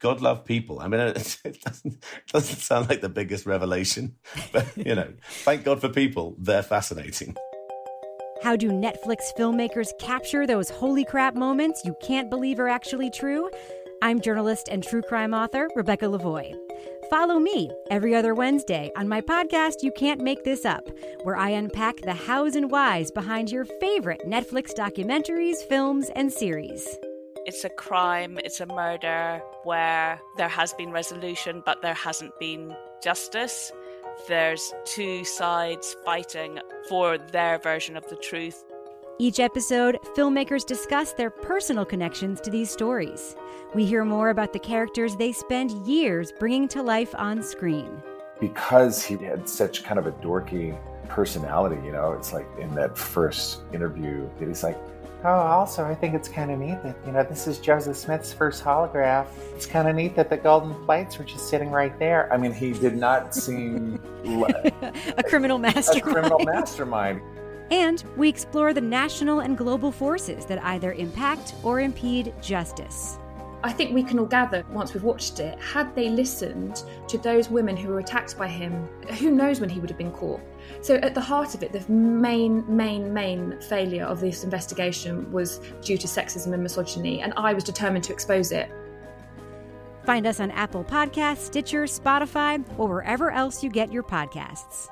God love people. I mean, it doesn't, doesn't sound like the biggest revelation, but you know, thank God for people. They're fascinating. How do Netflix filmmakers capture those holy crap moments you can't believe are actually true? I'm journalist and true crime author Rebecca Lavoie. Follow me every other Wednesday on my podcast, You Can't Make This Up, where I unpack the hows and whys behind your favorite Netflix documentaries, films, and series. It's a crime, it's a murder where there has been resolution, but there hasn't been justice. There's two sides fighting for their version of the truth. Each episode, filmmakers discuss their personal connections to these stories. We hear more about the characters they spend years bringing to life on screen. Because he had such kind of a dorky personality, you know, it's like in that first interview, he's like, Oh, also, I think it's kind of neat that, you know, this is Joseph Smith's first holograph. It's kind of neat that the golden plates were just sitting right there. I mean, he did not seem like a criminal mastermind. A criminal mastermind. And we explore the national and global forces that either impact or impede justice. I think we can all gather once we've watched it, had they listened to those women who were attacked by him, who knows when he would have been caught? So, at the heart of it, the main, main, main failure of this investigation was due to sexism and misogyny, and I was determined to expose it. Find us on Apple Podcasts, Stitcher, Spotify, or wherever else you get your podcasts.